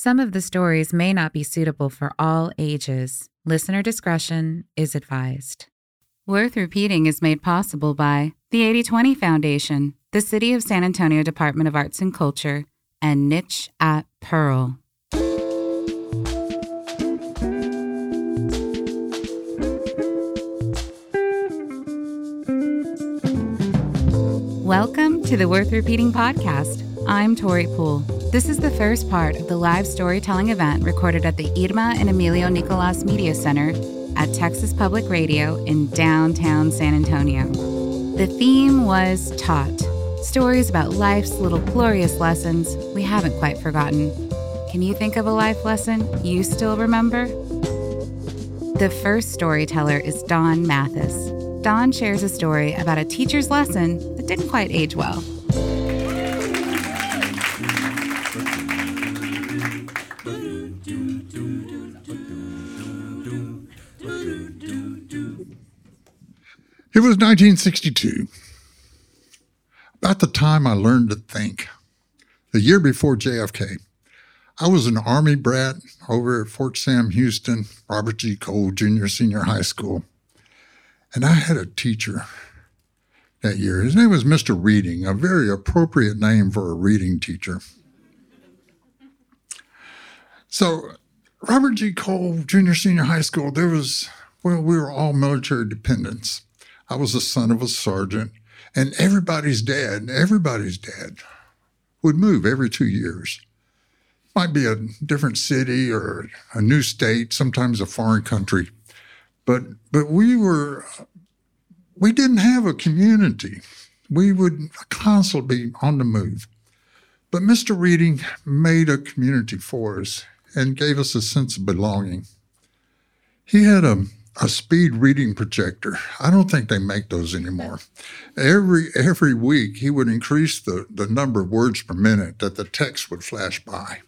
Some of the stories may not be suitable for all ages. Listener discretion is advised. Worth Repeating is made possible by the 8020 Foundation, the City of San Antonio Department of Arts and Culture, and Niche at Pearl. Welcome to the Worth Repeating podcast. I'm Tori Poole. This is the first part of the live storytelling event recorded at the Irma and Emilio Nicolas Media Center at Texas Public Radio in downtown San Antonio. The theme was Taught stories about life's little glorious lessons we haven't quite forgotten. Can you think of a life lesson you still remember? The first storyteller is Don Mathis. Don shares a story about a teacher's lesson that didn't quite age well. Was 1962. About the time I learned to think. The year before JFK. I was an Army brat over at Fort Sam Houston, Robert G. Cole Junior Senior High School. And I had a teacher that year. His name was Mr. Reading, a very appropriate name for a reading teacher. So, Robert G. Cole Junior Senior High School, there was, well, we were all military dependents. I was the son of a sergeant, and everybody's dad, everybody's dad would move every two years. Might be a different city or a new state, sometimes a foreign country. But but we were we didn't have a community. We would constantly be on the move. But Mr. Reading made a community for us and gave us a sense of belonging. He had a a speed reading projector. I don't think they make those anymore. Every every week he would increase the, the number of words per minute that the text would flash by.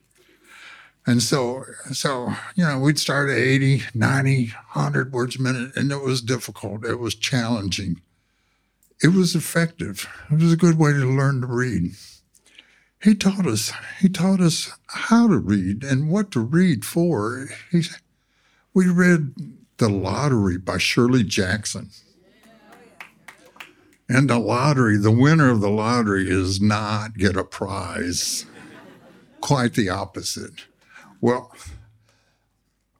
And so so you know, we'd start at 80, 90, 100 words a minute and it was difficult. It was challenging. It was effective. It was a good way to learn to read. He taught us he taught us how to read and what to read for. He we read the Lottery by Shirley Jackson. And the lottery, the winner of the lottery is not get a prize. Quite the opposite. Well,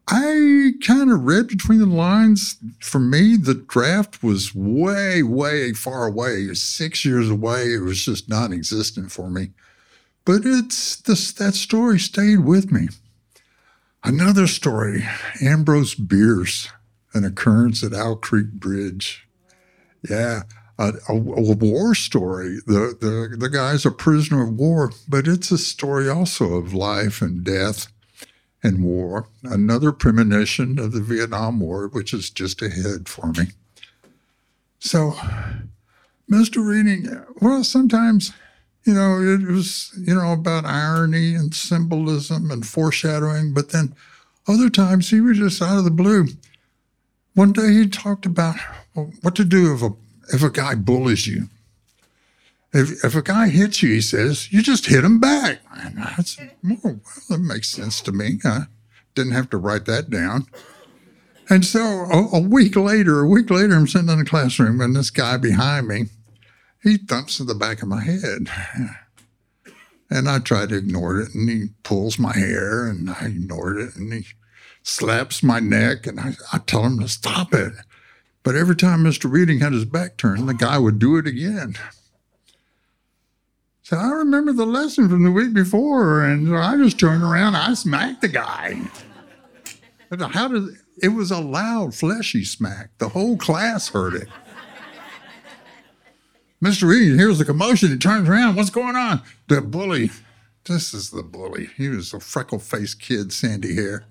I kind of read between the lines. For me, the draft was way, way far away. Six years away. It was just non existent for me. But it's this, that story stayed with me. Another story Ambrose Bierce, an occurrence at Owl Creek Bridge. Yeah, a, a, a, war story. The, the, the guy's a prisoner of war, but it's a story also of life and death and war. Another premonition of the Vietnam War, which is just ahead for me. So, Mr. Reading, well, sometimes you know, it was, you know, about irony and symbolism and foreshadowing. But then other times he was just out of the blue. One day he talked about what to do if a, if a guy bullies you. If, if a guy hits you, he says, you just hit him back. And I said, oh, well, that makes sense to me. I didn't have to write that down. And so a, a week later, a week later, I'm sitting in the classroom and this guy behind me, he thumps in the back of my head. And I try to ignore it, and he pulls my hair, and I ignored it, and he slaps my neck, and I, I tell him to stop it. But every time Mr. Reading had his back turned, the guy would do it again. So I remember the lesson from the week before, and I just turned around, I smacked the guy. How did it was a loud, fleshy smack. The whole class heard it. Mr. Reed hears the commotion. He turns around. What's going on? The bully. This is the bully. He was a freckle faced kid, sandy hair.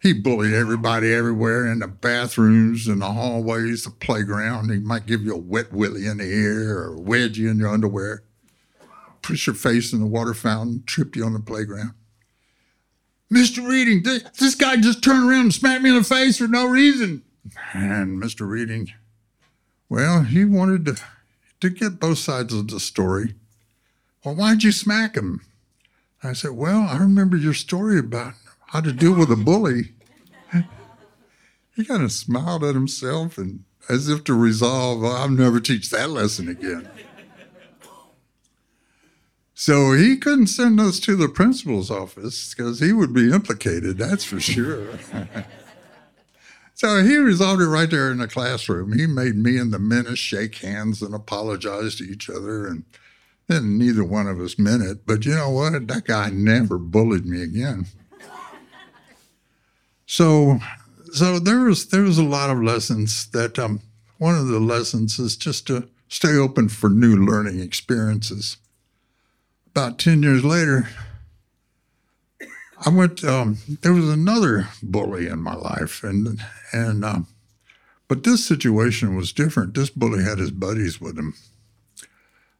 He bullied everybody everywhere in the bathrooms, in the hallways, the playground. He might give you a wet willy in the ear or wedge you in your underwear, push your face in the water fountain, trip you on the playground. Mr. Reading, this guy just turned around and smacked me in the face for no reason. And Mr. Reading, well, he wanted to to get both sides of the story. Well, why'd you smack him? I said, Well, I remember your story about how to deal with a bully. he kind of smiled at himself and as if to resolve, I'll never teach that lesson again. So he couldn't send us to the principal's office because he would be implicated, that's for sure. so he resolved it right there in the classroom. He made me and the menace shake hands and apologize to each other. And then neither one of us meant it. But you know what? That guy never bullied me again. So, so there was there was a lot of lessons that um, one of the lessons is just to stay open for new learning experiences about 10 years later, I went, um, there was another bully in my life. And, and, um, but this situation was different. This bully had his buddies with him.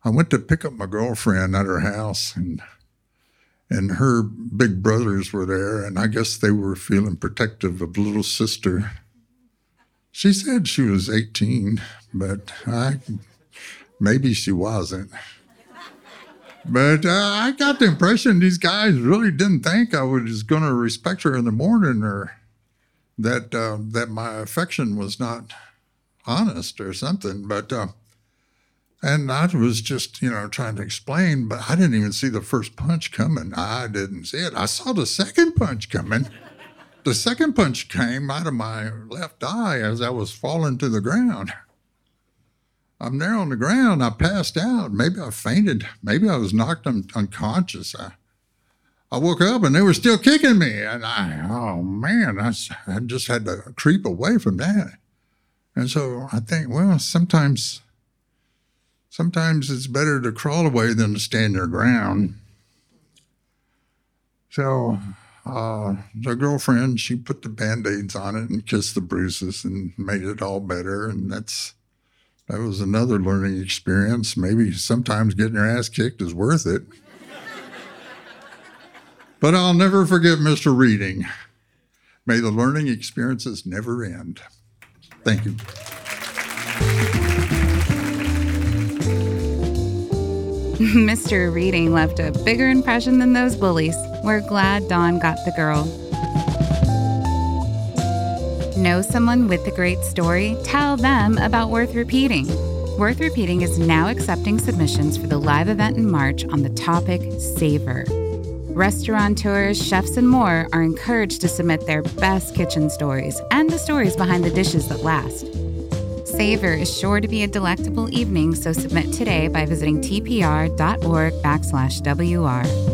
I went to pick up my girlfriend at her house and, and her big brothers were there. And I guess they were feeling protective of little sister. She said she was 18, but I, maybe she wasn't. But uh, I got the impression these guys really didn't think I was going to respect her in the morning or that uh, that my affection was not honest or something. But uh, and I was just you know trying to explain, but I didn't even see the first punch coming. I didn't see it. I saw the second punch coming. The second punch came out of my left eye as I was falling to the ground. I'm there on the ground. I passed out. Maybe I fainted. Maybe I was knocked un- unconscious. I, I woke up and they were still kicking me. And I, oh man, I, I just had to creep away from that. And so I think, well, sometimes, sometimes it's better to crawl away than to stand your ground. So uh, the girlfriend, she put the band aids on it and kissed the bruises and made it all better. And that's, that was another learning experience. Maybe sometimes getting your ass kicked is worth it. but I'll never forget Mr. Reading. May the learning experiences never end. Thank you. Mr. Reading left a bigger impression than those bullies. We're glad Don got the girl. Know someone with a great story? Tell them about Worth Repeating. Worth Repeating is now accepting submissions for the live event in March on the topic Savor. Restaurateurs, chefs, and more are encouraged to submit their best kitchen stories and the stories behind the dishes that last. Savor is sure to be a delectable evening, so submit today by visiting tpr.org backslash WR.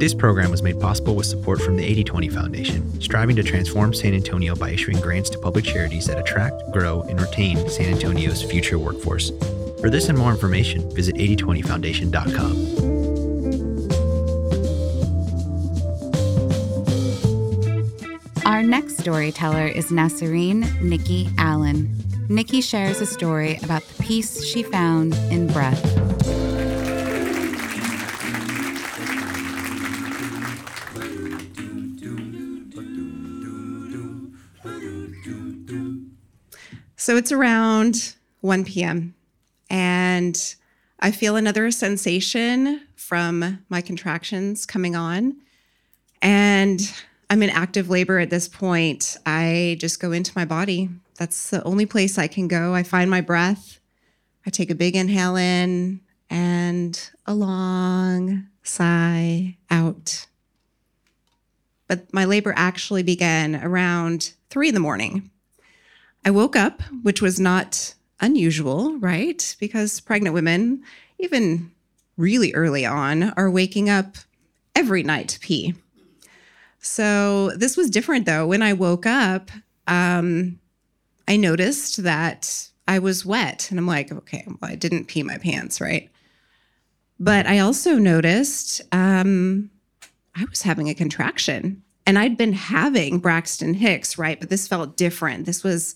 This program was made possible with support from the 8020 Foundation, striving to transform San Antonio by issuing grants to public charities that attract, grow, and retain San Antonio's future workforce. For this and more information, visit 8020foundation.com. Our next storyteller is Nasserine Nikki Allen. Nikki shares a story about the peace she found in breath. So it's around 1 p.m. and I feel another sensation from my contractions coming on. And I'm in active labor at this point. I just go into my body. That's the only place I can go. I find my breath. I take a big inhale in and a long sigh out. But my labor actually began around three in the morning. I woke up, which was not unusual, right? Because pregnant women, even really early on, are waking up every night to pee. So this was different though. When I woke up, um, I noticed that I was wet. And I'm like, okay, well, I didn't pee my pants, right? But I also noticed um, I was having a contraction. And I'd been having Braxton Hicks, right? But this felt different. This was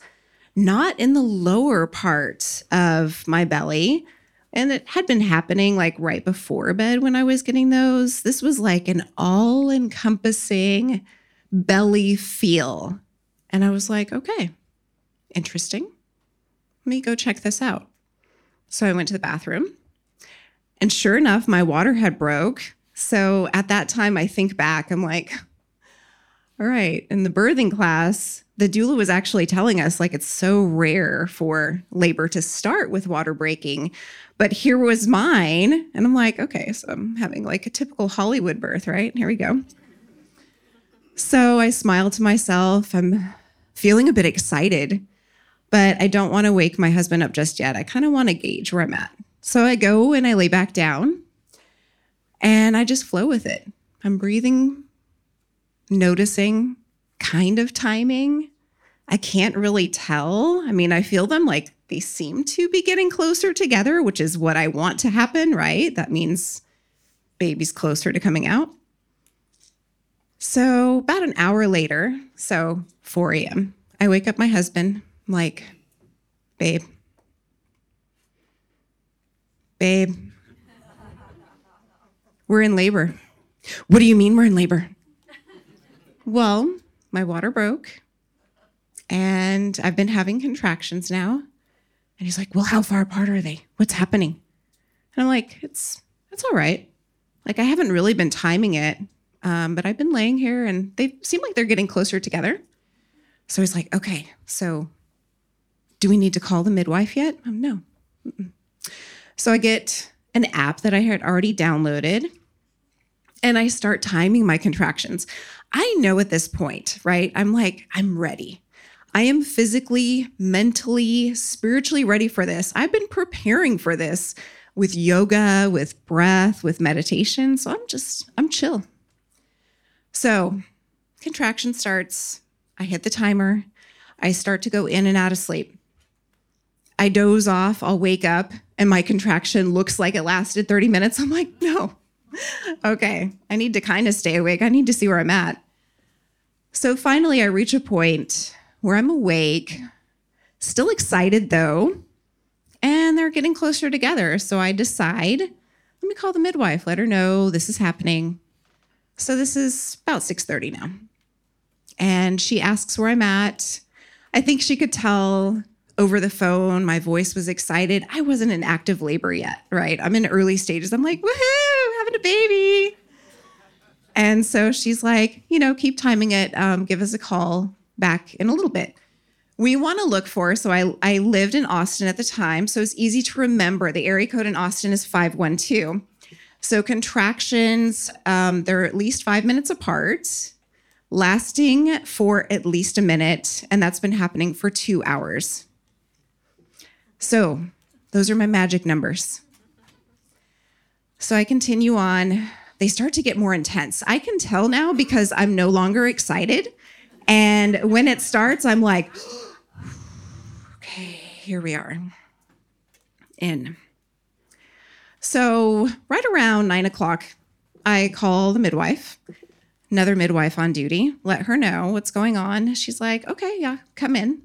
not in the lower part of my belly. And it had been happening like right before bed when I was getting those. This was like an all encompassing belly feel. And I was like, okay, interesting. Let me go check this out. So I went to the bathroom. And sure enough, my water had broke. So at that time, I think back, I'm like, all right, in the birthing class, the doula was actually telling us like it's so rare for labor to start with water breaking. But here was mine. And I'm like, okay, so I'm having like a typical Hollywood birth, right? Here we go. So I smile to myself. I'm feeling a bit excited, but I don't want to wake my husband up just yet. I kind of want to gauge where I'm at. So I go and I lay back down and I just flow with it. I'm breathing, noticing, kind of timing. I can't really tell. I mean, I feel them like they seem to be getting closer together, which is what I want to happen, right? That means baby's closer to coming out. So, about an hour later, so 4 a.m., I wake up my husband. I'm like, babe, babe, we're in labor. What do you mean we're in labor? well, my water broke and I've been having contractions now. And he's like, Well, how far apart are they? What's happening? And I'm like, It's it's all right. Like I haven't really been timing it, um, but I've been laying here and they seem like they're getting closer together. So he's like, Okay, so do we need to call the midwife yet? No. Mm-mm. So I get an app that I had already downloaded and I start timing my contractions. I know at this point, right? I'm like, I'm ready. I am physically, mentally, spiritually ready for this. I've been preparing for this with yoga, with breath, with meditation. So I'm just, I'm chill. So contraction starts. I hit the timer. I start to go in and out of sleep. I doze off. I'll wake up and my contraction looks like it lasted 30 minutes. I'm like, no, okay, I need to kind of stay awake. I need to see where I'm at. So finally, I reach a point where I'm awake, still excited though, and they're getting closer together. So I decide, let me call the midwife, let her know this is happening. So this is about 6:30 now. And she asks where I'm at. I think she could tell over the phone my voice was excited. I wasn't in active labor yet, right? I'm in early stages. I'm like, woohoo, having a baby. And so she's like, you know, keep timing it. Um, give us a call back in a little bit. We want to look for, so I, I lived in Austin at the time, so it's easy to remember. The area code in Austin is 512. So contractions, um, they're at least five minutes apart, lasting for at least a minute, and that's been happening for two hours. So those are my magic numbers. So I continue on. They start to get more intense. I can tell now because I'm no longer excited. And when it starts, I'm like, okay, here we are. In. So, right around nine o'clock, I call the midwife, another midwife on duty, let her know what's going on. She's like, okay, yeah, come in.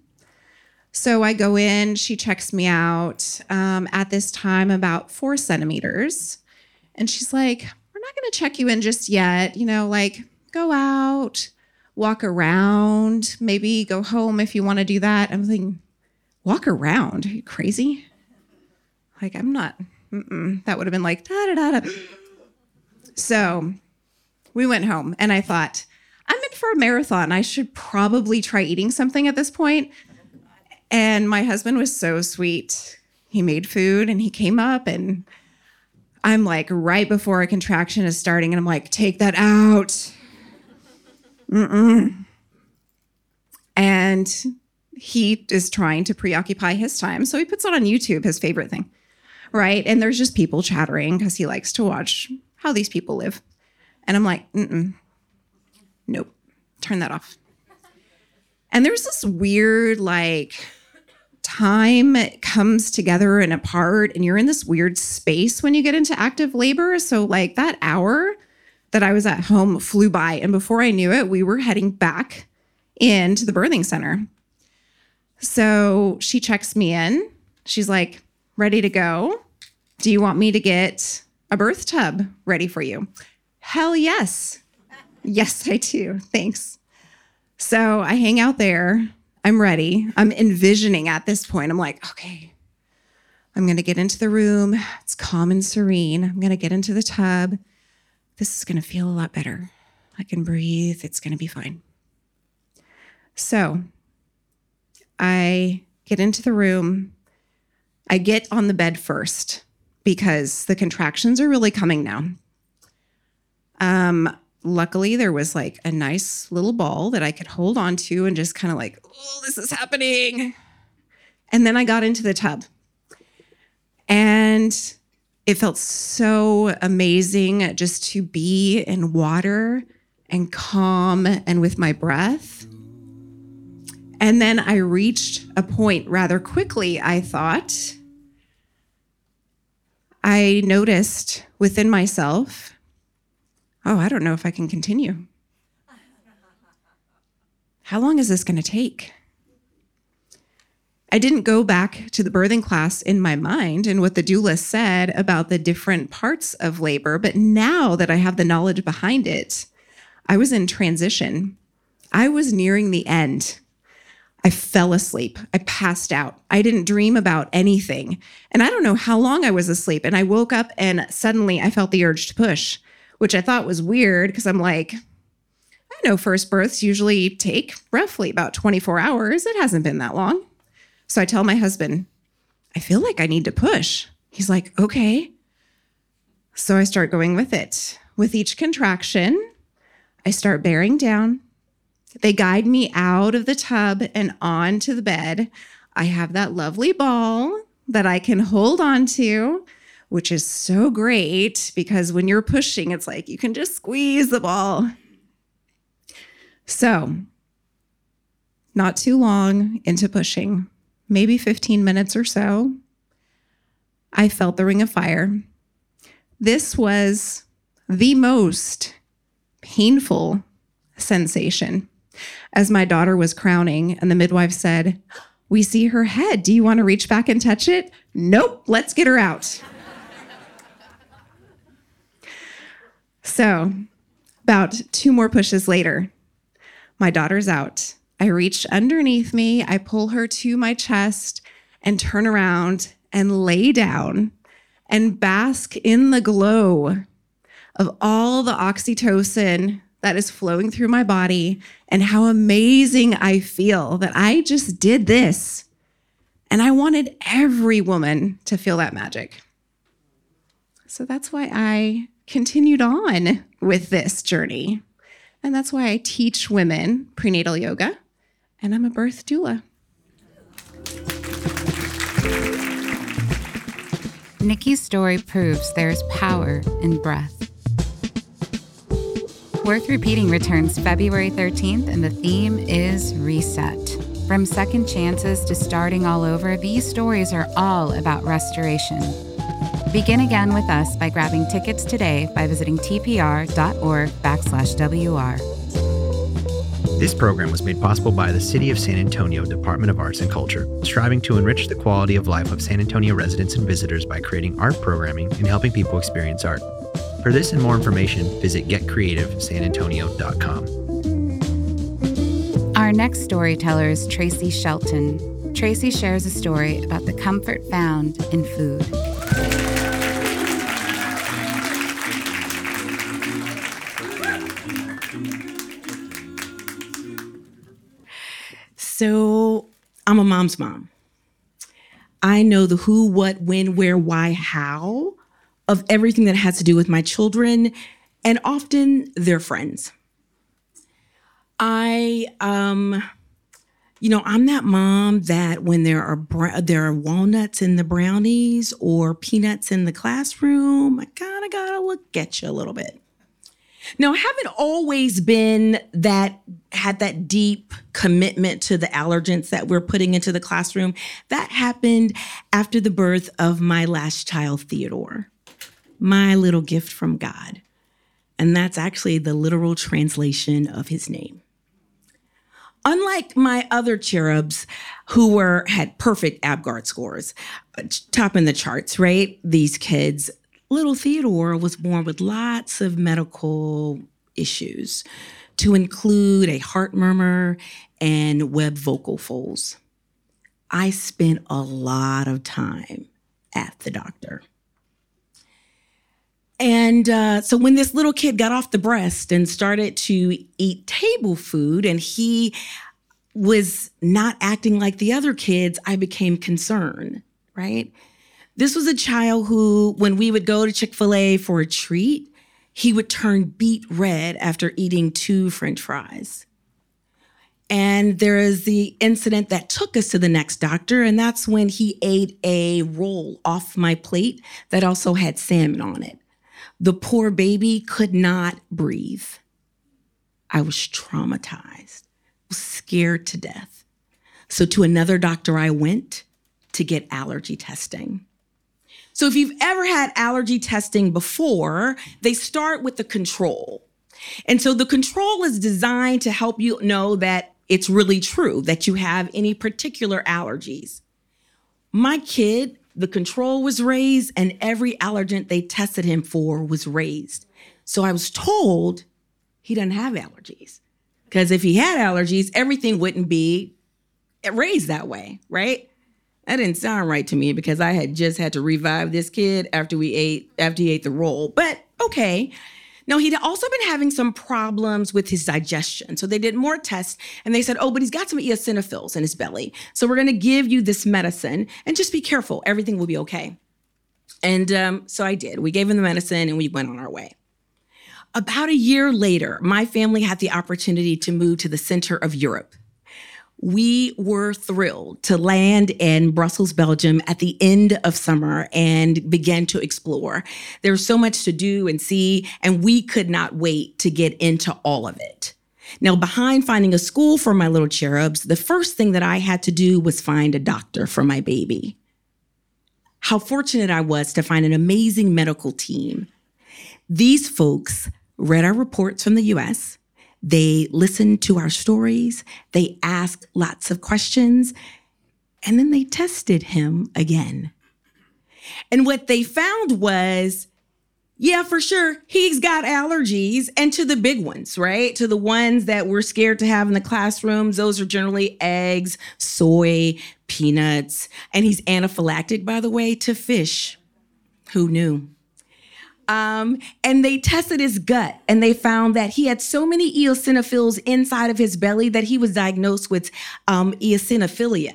So I go in, she checks me out um, at this time about four centimeters. And she's like, We're not going to check you in just yet. You know, like go out, walk around, maybe go home if you want to do that. I'm thinking, Walk around? Are you crazy? Like, I'm not, that would have been like, da da da da. So we went home and I thought, I'm in for a marathon. I should probably try eating something at this point. And my husband was so sweet. He made food and he came up and I'm like right before a contraction is starting and I'm like, take that out. Mm-mm. And he is trying to preoccupy his time. So he puts it on YouTube, his favorite thing. Right. And there's just people chattering because he likes to watch how these people live. And I'm like, mm nope, turn that off. And there's this weird, like, time comes together and apart and you're in this weird space when you get into active labor. So like that hour that i was at home flew by and before i knew it we were heading back into the birthing center. So she checks me in. She's like ready to go? Do you want me to get a birth tub ready for you? Hell yes. Yes i do. Thanks. So i hang out there I'm ready. I'm envisioning at this point. I'm like, okay, I'm going to get into the room. It's calm and serene. I'm going to get into the tub, this is going to feel a lot better. I can breathe. It's going to be fine. So I get into the room. I get on the bed first because the contractions are really coming now. Um, luckily, there was like a nice little ball that I could hold on to and just kind of like, oh, this is happening. And then I got into the tub. And it felt so amazing just to be in water and calm and with my breath. And then I reached a point rather quickly, I thought. I noticed within myself, oh, I don't know if I can continue. How long is this going to take? I didn't go back to the birthing class in my mind and what the doula said about the different parts of labor, but now that I have the knowledge behind it, I was in transition. I was nearing the end. I fell asleep. I passed out. I didn't dream about anything. And I don't know how long I was asleep. And I woke up and suddenly I felt the urge to push, which I thought was weird because I'm like, I know first births usually take roughly about 24 hours. It hasn't been that long. So I tell my husband, I feel like I need to push. He's like, okay. So I start going with it. With each contraction, I start bearing down. They guide me out of the tub and onto the bed. I have that lovely ball that I can hold on to, which is so great because when you're pushing, it's like you can just squeeze the ball. So, not too long into pushing, maybe 15 minutes or so, I felt the ring of fire. This was the most painful sensation. As my daughter was crowning, and the midwife said, We see her head. Do you want to reach back and touch it? Nope, let's get her out. So, about two more pushes later, my daughter's out. I reach underneath me, I pull her to my chest and turn around and lay down and bask in the glow of all the oxytocin that is flowing through my body and how amazing I feel that I just did this. And I wanted every woman to feel that magic. So that's why I continued on with this journey. And that's why I teach women prenatal yoga and I'm a birth doula. Nikki's story proves there's power in breath. Worth Repeating returns February 13th, and the theme is Reset. From second chances to starting all over, these stories are all about restoration. Begin again with us by grabbing tickets today by visiting tpr.org backslash WR. This program was made possible by the City of San Antonio Department of Arts and Culture, striving to enrich the quality of life of San Antonio residents and visitors by creating art programming and helping people experience art. For this and more information, visit getcreativesanantonio.com. Our next storyteller is Tracy Shelton. Tracy shares a story about the comfort found in food. So I'm a mom's mom. I know the who, what, when, where, why, how of everything that has to do with my children and often their friends. I um you know, I'm that mom that when there are br- there are walnuts in the brownies or peanuts in the classroom, I kind of got to look at you a little bit. Now, I haven't always been that, had that deep commitment to the allergens that we're putting into the classroom. That happened after the birth of my last child, Theodore, my little gift from God. And that's actually the literal translation of his name. Unlike my other cherubs who were had perfect APGAR scores, uh, top in the charts, right? These kids little Theodore was born with lots of medical issues, to include a heart murmur and web vocal folds. I spent a lot of time at the doctor. And uh, so when this little kid got off the breast and started to eat table food, and he was not acting like the other kids, I became concerned, right? This was a child who, when we would go to Chick fil A for a treat, he would turn beet red after eating two french fries. And there is the incident that took us to the next doctor, and that's when he ate a roll off my plate that also had salmon on it. The poor baby could not breathe. I was traumatized, was scared to death. So, to another doctor, I went to get allergy testing. So, if you've ever had allergy testing before, they start with the control. And so the control is designed to help you know that it's really true that you have any particular allergies. My kid, the control was raised, and every allergen they tested him for was raised. So I was told he doesn't have allergies. Because if he had allergies, everything wouldn't be raised that way, right? That didn't sound right to me because I had just had to revive this kid after we ate after he ate the roll. But okay. Now, he'd also been having some problems with his digestion. So they did more tests and they said, oh, but he's got some eosinophils in his belly. So we're going to give you this medicine and just be careful. Everything will be okay. And um, so I did. We gave him the medicine and we went on our way. About a year later, my family had the opportunity to move to the center of Europe we were thrilled to land in Brussels, Belgium at the end of summer and begin to explore. There's so much to do and see, and we could not wait to get into all of it. Now, behind finding a school for my little cherubs, the first thing that I had to do was find a doctor for my baby. How fortunate I was to find an amazing medical team. These folks read our reports from the US, they listened to our stories, they asked lots of questions, and then they tested him again. And what they found was, yeah, for sure, he's got allergies, and to the big ones, right? To the ones that we're scared to have in the classrooms. Those are generally eggs, soy, peanuts, and he's anaphylactic, by the way, to fish. Who knew? Um, and they tested his gut and they found that he had so many eosinophils inside of his belly that he was diagnosed with um, eosinophilia,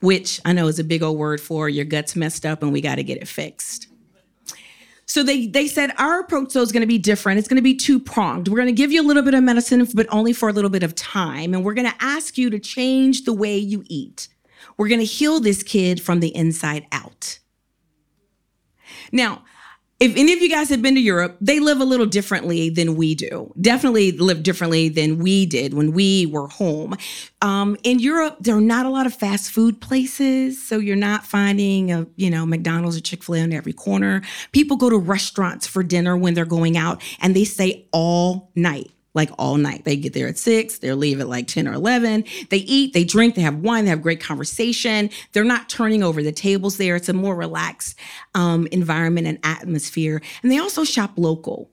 which I know is a big old word for your gut's messed up and we got to get it fixed. So they they said our approach though is going to be different. It's going to be two pronged. We're going to give you a little bit of medicine, but only for a little bit of time, and we're going to ask you to change the way you eat. We're going to heal this kid from the inside out. Now, if any of you guys have been to Europe, they live a little differently than we do. Definitely live differently than we did when we were home. Um, in Europe, there are not a lot of fast food places, so you're not finding a you know McDonald's or Chick Fil A on every corner. People go to restaurants for dinner when they're going out, and they stay all night like all night. They get there at six, they'll leave at like 10 or 11. They eat, they drink, they have wine, they have great conversation. They're not turning over the tables there. It's a more relaxed um, environment and atmosphere. And they also shop local.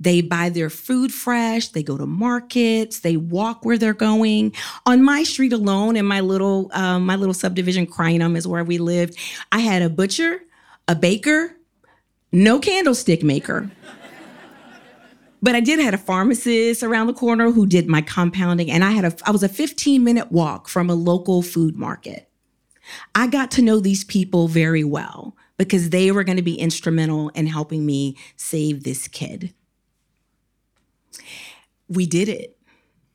They buy their food fresh, they go to markets, they walk where they're going. On my street alone, in my little um, my little subdivision, Kraainem is where we lived. I had a butcher, a baker, no candlestick maker. But I did had a pharmacist around the corner who did my compounding, and I had a I was a 15 minute walk from a local food market. I got to know these people very well because they were going to be instrumental in helping me save this kid. We did it.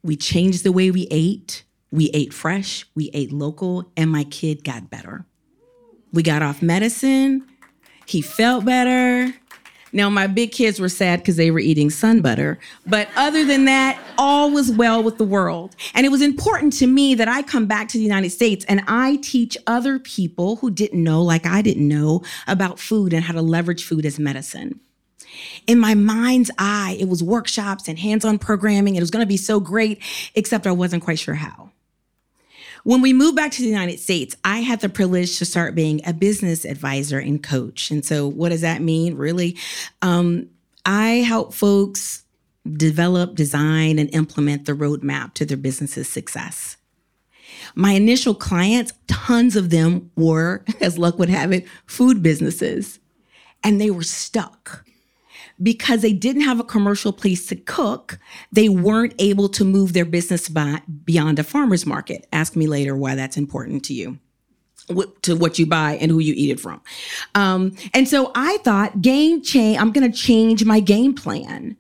We changed the way we ate. We ate fresh, we ate local, and my kid got better. We got off medicine. He felt better. Now, my big kids were sad because they were eating sun butter. But other than that, all was well with the world. And it was important to me that I come back to the United States and I teach other people who didn't know, like I didn't know, about food and how to leverage food as medicine. In my mind's eye, it was workshops and hands on programming. It was going to be so great, except I wasn't quite sure how. When we moved back to the United States, I had the privilege to start being a business advisor and coach. And so, what does that mean, really? Um, I help folks develop, design, and implement the roadmap to their business's success. My initial clients, tons of them were, as luck would have it, food businesses, and they were stuck because they didn't have a commercial place to cook, they weren't able to move their business by, beyond a farmer's market. Ask me later why that's important to you to what you buy and who you eat it from. Um, and so I thought, game change, I'm going to change my game plan.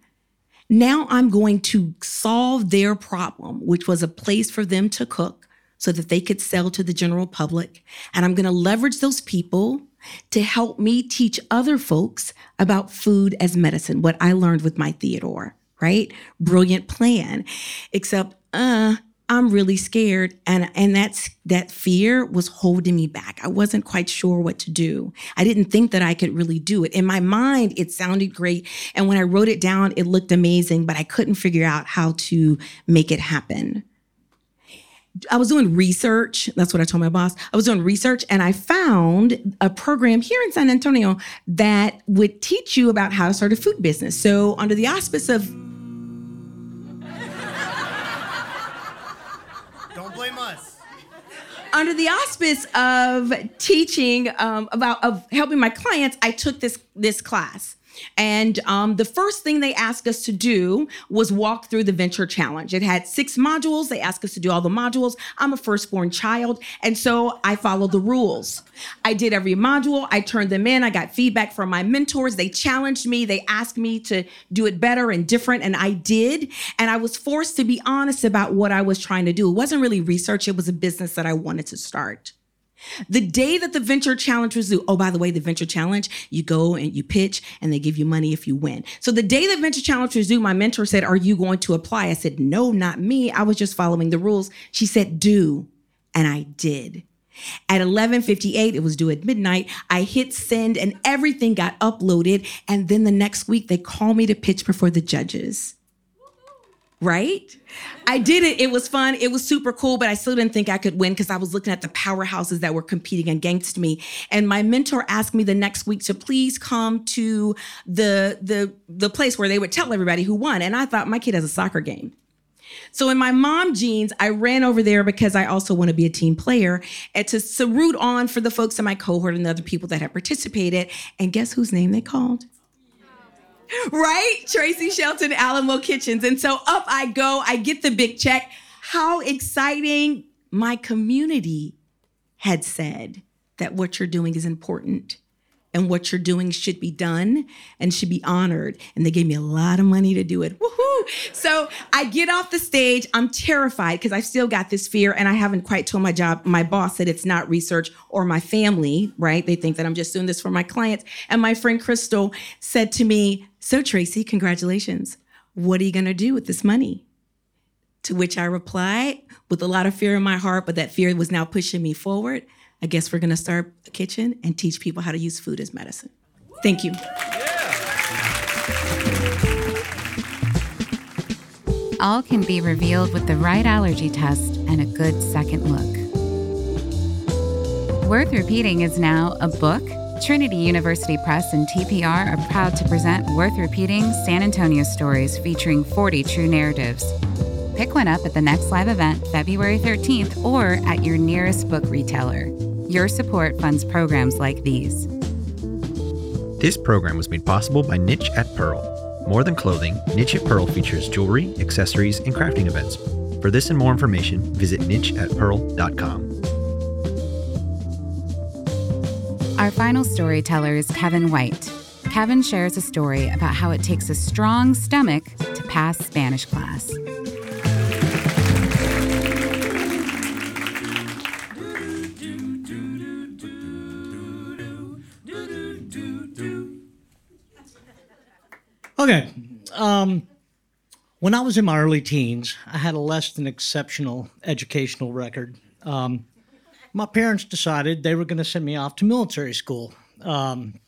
Now I'm going to solve their problem, which was a place for them to cook so that they could sell to the general public. And I'm going to leverage those people to help me teach other folks about food as medicine, what I learned with my Theodore, right? Brilliant plan. Except, uh, I'm really scared and and that's that fear was holding me back. I wasn't quite sure what to do. I didn't think that I could really do it. In my mind it sounded great and when I wrote it down it looked amazing, but I couldn't figure out how to make it happen. I was doing research. That's what I told my boss. I was doing research and I found a program here in San Antonio that would teach you about how to start a food business. So, under the auspice of Don't blame us. under the auspice of teaching um, about of helping my clients, I took this this class. And um, the first thing they asked us to do was walk through the Venture Challenge. It had six modules. They asked us to do all the modules. I'm a firstborn child, and so I followed the rules. I did every module. I turned them in. I got feedback from my mentors. They challenged me. They asked me to do it better and different, and I did. And I was forced to be honest about what I was trying to do. It wasn't really research, it was a business that I wanted to start. The day that the venture challenge was due, oh, by the way, the venture challenge, you go and you pitch and they give you money if you win. So the day the venture challenge was due, my mentor said, Are you going to apply? I said, No, not me. I was just following the rules. She said, Do. And I did. At 11:58, it was due at midnight. I hit send and everything got uploaded. And then the next week, they called me to pitch before the judges right? I did it. It was fun. It was super cool, but I still didn't think I could win because I was looking at the powerhouses that were competing against me. And my mentor asked me the next week to please come to the the the place where they would tell everybody who won. And I thought my kid has a soccer game. So in my mom jeans, I ran over there because I also want to be a team player and to, to root on for the folks in my cohort and the other people that had participated. And guess whose name they called? Right? Tracy Shelton, Alamo Kitchens. And so up I go, I get the big check. How exciting! My community had said that what you're doing is important and what you're doing should be done and should be honored. And they gave me a lot of money to do it. Woohoo! So I get off the stage. I'm terrified because I've still got this fear and I haven't quite told my job, my boss that it's not research or my family, right? They think that I'm just doing this for my clients. And my friend Crystal said to me, So, Tracy, congratulations. What are you going to do with this money? To which I replied with a lot of fear in my heart, but that fear was now pushing me forward. I guess we're going to start a kitchen and teach people how to use food as medicine. Thank you. All can be revealed with the right allergy test and a good second look. Worth Repeating is now a book. Trinity University Press and TPR are proud to present Worth Repeating San Antonio Stories featuring 40 true narratives. Pick one up at the next live event, February 13th, or at your nearest book retailer. Your support funds programs like these. This program was made possible by Niche at Pearl. More than clothing, Niche at Pearl features jewelry, accessories, and crafting events. For this and more information, visit nicheatpearl.com. Our final storyteller is Kevin White. Kevin shares a story about how it takes a strong stomach to pass Spanish class. When I was in my early teens, I had a less than exceptional educational record. Um, my parents decided they were going to send me off to military school. Um,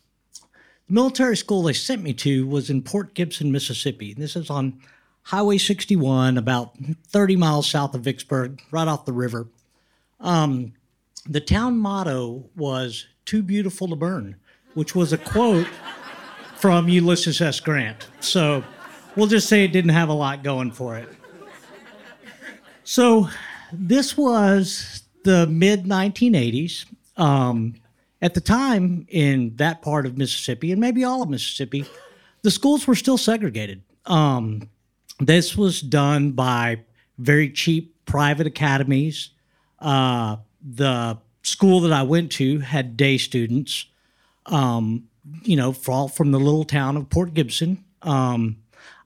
the military school they sent me to was in Port Gibson, Mississippi. This is on Highway 61, about 30 miles south of Vicksburg, right off the river. Um, the town motto was "Too beautiful to burn," which was a quote from Ulysses S. Grant. So we'll just say it didn't have a lot going for it. So this was the mid 1980s. Um, at the time, in that part of Mississippi, and maybe all of Mississippi, the schools were still segregated. Um, this was done by very cheap private academies. Uh, the school that I went to had day students, um, you know, from the little town of Port Gibson. Um,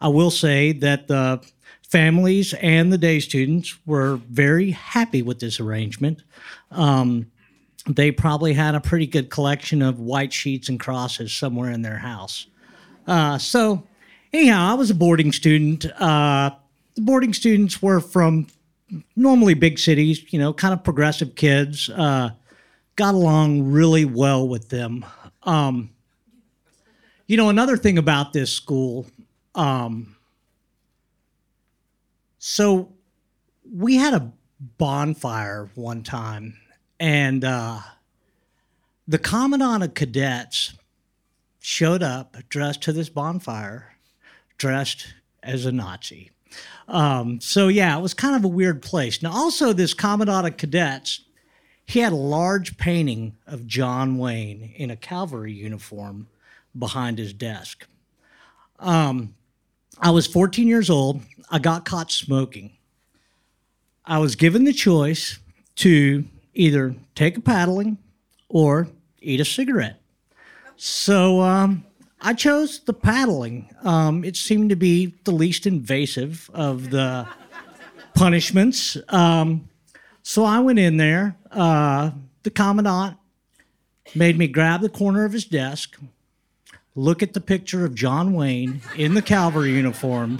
I will say that the families and the day students were very happy with this arrangement. Um, they probably had a pretty good collection of white sheets and crosses somewhere in their house. Uh, so, anyhow, I was a boarding student. Uh, the boarding students were from normally big cities, you know, kind of progressive kids. Uh, got along really well with them. Um, you know, another thing about this school, um, so we had a bonfire one time, and uh, the commandant of cadets showed up dressed to this bonfire, dressed as a Nazi. Um, so yeah, it was kind of a weird place. Now, also, this commandant of cadets, he had a large painting of John Wayne in a cavalry uniform behind his desk. Um, I was 14 years old. I got caught smoking. I was given the choice to either take a paddling or eat a cigarette. So um, I chose the paddling. Um, it seemed to be the least invasive of the punishments. Um, so I went in there. Uh, the commandant made me grab the corner of his desk, look at the picture of John Wayne in the cavalry uniform,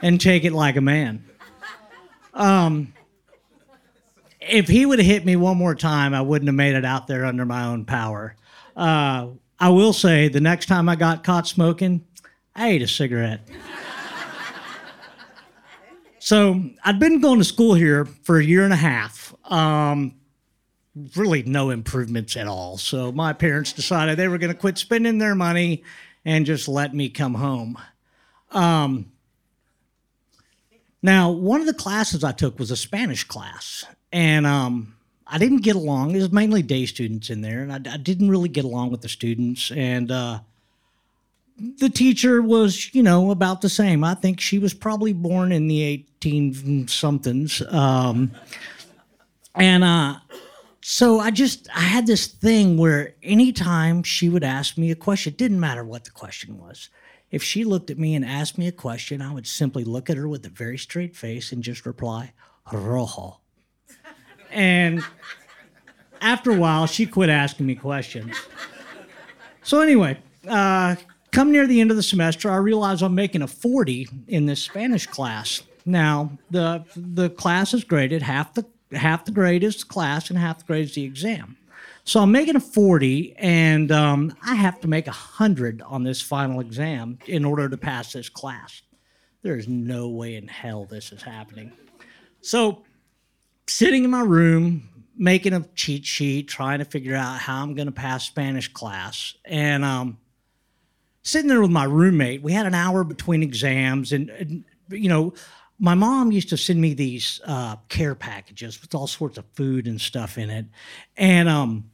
and take it like a man. Um, if he would have hit me one more time, I wouldn't have made it out there under my own power. Uh, I will say the next time I got caught smoking, I ate a cigarette. so I'd been going to school here for a year and a half. Um, really, no improvements at all. So my parents decided they were going to quit spending their money and just let me come home. Um, now, one of the classes I took was a Spanish class, and um, I didn't get along. It was mainly day students in there, and I, I didn't really get along with the students. And uh, the teacher was, you know, about the same. I think she was probably born in the 18 somethings. Um, and uh, so I just, I had this thing where anytime she would ask me a question, it didn't matter what the question was. If she looked at me and asked me a question, I would simply look at her with a very straight face and just reply, Rojo. And after a while, she quit asking me questions. So, anyway, uh, come near the end of the semester, I realize I'm making a 40 in this Spanish class. Now, the, the class is graded half the, half the grade is the class and half the grade is the exam. So I'm making a 40, and um, I have to make a 100 on this final exam in order to pass this class. There's no way in hell this is happening. So, sitting in my room, making a cheat sheet, trying to figure out how I'm going to pass Spanish class, and um, sitting there with my roommate. We had an hour between exams, and, and you know, my mom used to send me these uh, care packages with all sorts of food and stuff in it, and um,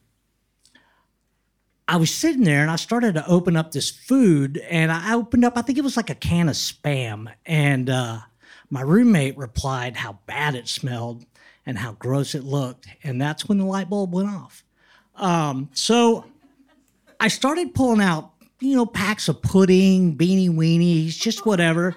I was sitting there and I started to open up this food and I opened up, I think it was like a can of spam. And uh, my roommate replied how bad it smelled and how gross it looked. And that's when the light bulb went off. Um, so I started pulling out, you know, packs of pudding, beanie weenies, just whatever,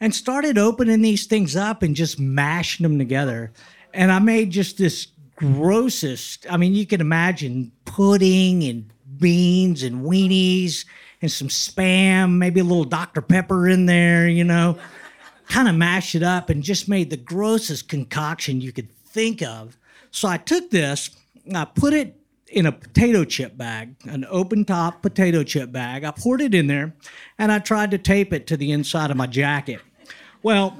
and started opening these things up and just mashing them together. And I made just this grossest, I mean, you can imagine pudding and beans and weenies and some spam, maybe a little Dr. Pepper in there, you know. kind of mashed it up and just made the grossest concoction you could think of. So I took this, I put it in a potato chip bag, an open top potato chip bag. I poured it in there and I tried to tape it to the inside of my jacket. Well,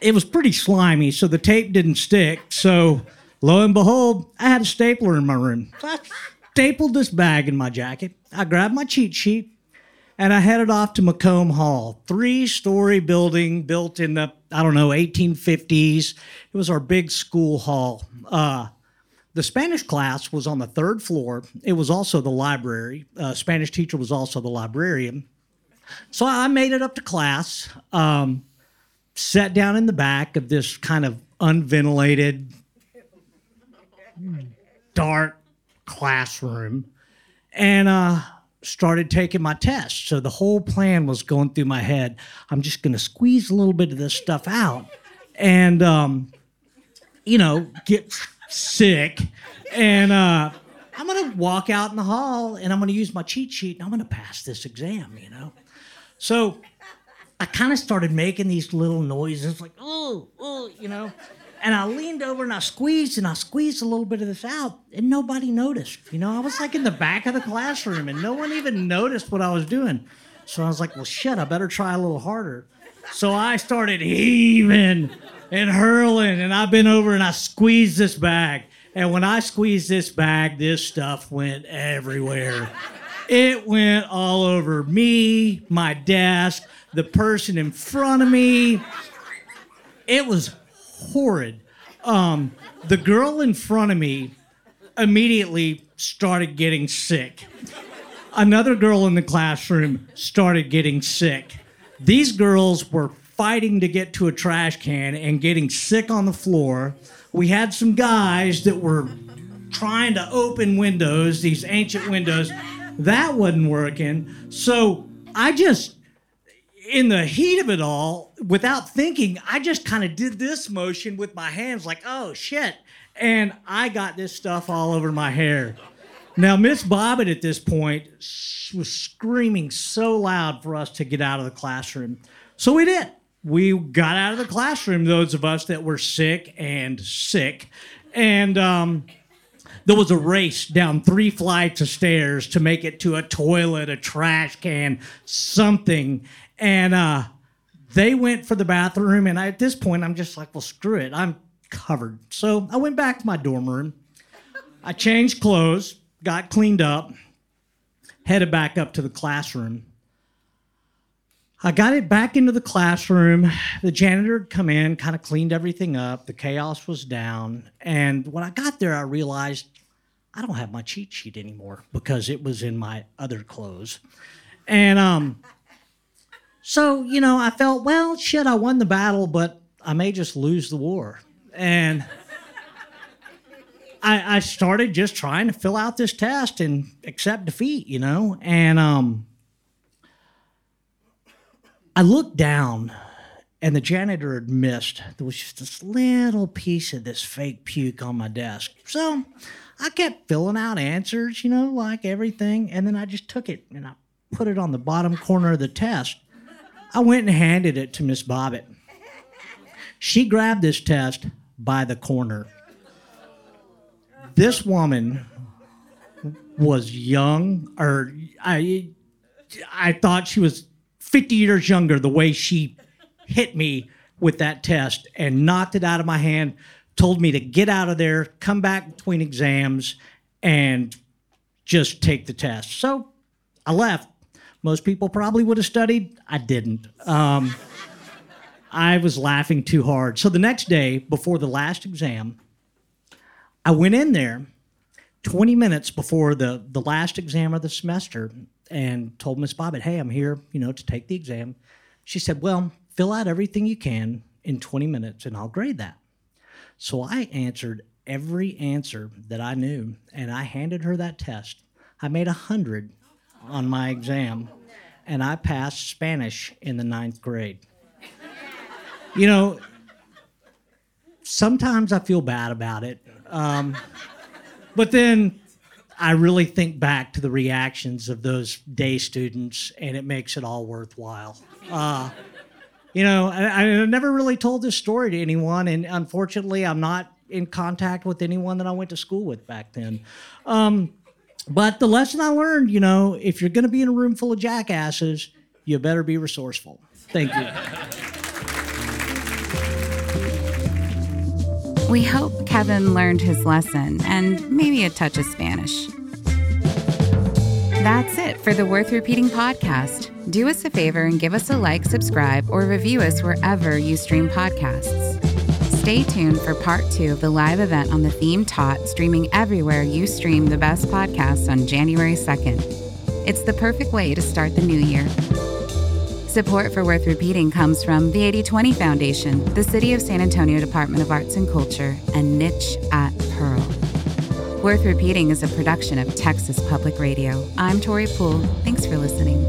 it was pretty slimy, so the tape didn't stick. So lo and behold, I had a stapler in my room. So I stapled this bag in my jacket. I grabbed my cheat sheet and I headed off to Macomb Hall, three story building built in the, I don't know, 1850s. It was our big school hall. Uh, the Spanish class was on the third floor. It was also the library. Uh, Spanish teacher was also the librarian. So I made it up to class, um, sat down in the back of this kind of unventilated, dark classroom, and uh, started taking my test. So the whole plan was going through my head. I'm just going to squeeze a little bit of this stuff out and, um, you know, get sick. And uh, I'm going to walk out in the hall and I'm going to use my cheat sheet and I'm going to pass this exam, you know. So I kind of started making these little noises like, oh, oh, you know. And I leaned over and I squeezed and I squeezed a little bit of this out, and nobody noticed. You know, I was like in the back of the classroom and no one even noticed what I was doing. So I was like, well, shit, I better try a little harder. So I started heaving and hurling, and I bent over and I squeezed this bag. And when I squeezed this bag, this stuff went everywhere. It went all over me, my desk, the person in front of me. It was horrid. Um, the girl in front of me immediately started getting sick. Another girl in the classroom started getting sick. These girls were fighting to get to a trash can and getting sick on the floor. We had some guys that were trying to open windows, these ancient windows. That wasn't working. So I just in the heat of it all, without thinking, I just kind of did this motion with my hands, like, oh shit. And I got this stuff all over my hair. Now, Miss Bobbitt at this point was screaming so loud for us to get out of the classroom. So we did. We got out of the classroom, those of us that were sick and sick. And um, there was a race down three flights of stairs to make it to a toilet, a trash can, something and uh, they went for the bathroom. And I, at this point, I'm just like, well, screw it. I'm covered. So I went back to my dorm room. I changed clothes, got cleaned up, headed back up to the classroom. I got it back into the classroom. The janitor had come in, kind of cleaned everything up. The chaos was down. And when I got there, I realized I don't have my cheat sheet anymore because it was in my other clothes. And um, so, you know, I felt, well, shit, I won the battle, but I may just lose the war. And I, I started just trying to fill out this test and accept defeat, you know? And um, I looked down and the janitor had missed. There was just this little piece of this fake puke on my desk. So I kept filling out answers, you know, like everything. And then I just took it and I put it on the bottom corner of the test. I went and handed it to Miss Bobbitt. She grabbed this test by the corner. This woman was young, or I, I thought she was 50 years younger the way she hit me with that test and knocked it out of my hand, told me to get out of there, come back between exams, and just take the test. So I left. Most people probably would have studied. I didn't. Um, I was laughing too hard. So the next day, before the last exam, I went in there 20 minutes before the, the last exam of the semester and told Miss Bobbitt, hey, I'm here, you know, to take the exam. She said, well, fill out everything you can in 20 minutes and I'll grade that. So I answered every answer that I knew and I handed her that test. I made a 100 on my exam, and I passed Spanish in the ninth grade. You know, sometimes I feel bad about it, um, but then I really think back to the reactions of those day students, and it makes it all worthwhile. Uh, you know, I, I never really told this story to anyone, and unfortunately, I'm not in contact with anyone that I went to school with back then. Um, but the lesson I learned, you know, if you're going to be in a room full of jackasses, you better be resourceful. Thank you. We hope Kevin learned his lesson and maybe a touch of Spanish. That's it for the Worth Repeating podcast. Do us a favor and give us a like, subscribe, or review us wherever you stream podcasts. Stay tuned for part two of the live event on the theme taught, streaming everywhere you stream the best podcasts on January 2nd. It's the perfect way to start the new year. Support for Worth Repeating comes from the 8020 Foundation, the City of San Antonio Department of Arts and Culture, and Niche at Pearl. Worth Repeating is a production of Texas Public Radio. I'm Tori Poole. Thanks for listening.